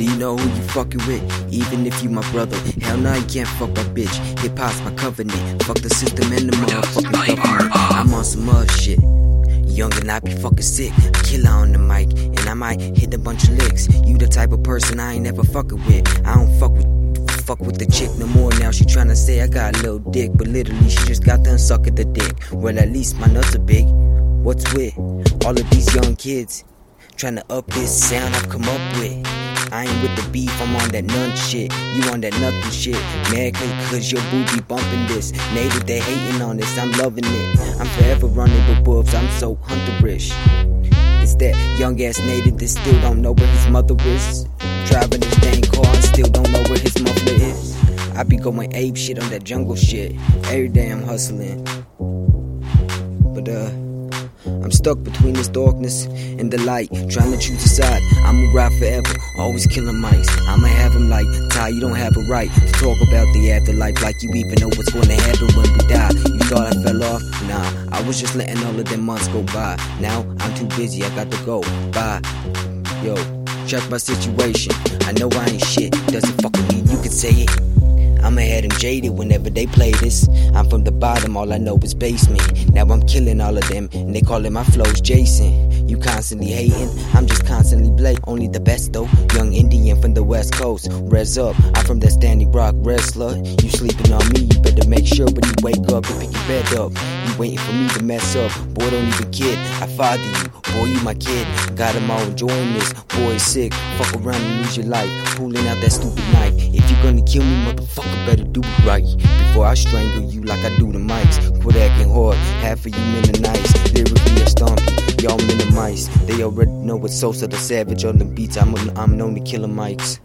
Do you know who you fucking with? Even if you my brother. Hell no, you can't fuck my bitch. Hip hop's my covenant. Fuck the system and the motherfucking government. I'm on some other shit. Young and I be fucking sick. Killer on the mic, and I might hit a bunch of licks. You the type of person I ain't never fucking with. I don't fuck with fuck with the chick no more now. She tryna say I got a little dick, but literally she just got done sucking the dick. Well, at least my nuts are big. What's with all of these young kids tryna up this sound I've come up with? I ain't with the beef, I'm on that none shit. You on that nothing shit. Mad cause your boo be bumping this. Native, they hating on this, I'm loving it. I'm forever running with wolves, I'm so hunterish. It's that young ass native that still don't know where his mother is. Driving this dang car and still don't know where his mother is. I be going ape shit on that jungle shit. Every day I'm hustling. But uh I'm stuck between this darkness and the light, trying to choose a side. I'ma ride forever, always killing mice. I'ma have him like, Ty, you don't have a right to talk about the afterlife like you even know what's gonna happen when we die. You thought I fell off? Nah, I was just letting all of them months go by. Now I'm too busy, I got to go. Bye. Yo, check my situation. I know I ain't shit, doesn't fucking mean you can say it. I'ma them jaded whenever they play this. I'm from the bottom, all I know is basement. Now I'm killing all of them, and they calling my flows Jason. You constantly hating, I'm just constantly blade. Only the best though, young Indian from the west coast. Res up, I'm from that Standing Rock wrestler. You sleeping on me, you better make sure when you wake up to pick your bed up. You waiting for me to mess up, boy don't even kid. I father you, boy you my kid. Got them all enjoying this, boy sick. Fuck around and lose your life, pulling out that stupid knife. If you're gonna kill me, motherfucker, better do it right. Before I strangle you like I do the mics. Quit acting hard, half of you men are nice. Lyrically a stompy, y'all minimize. They already know what Sosa the Savage on the beats. I'm, I'm known to kill mics.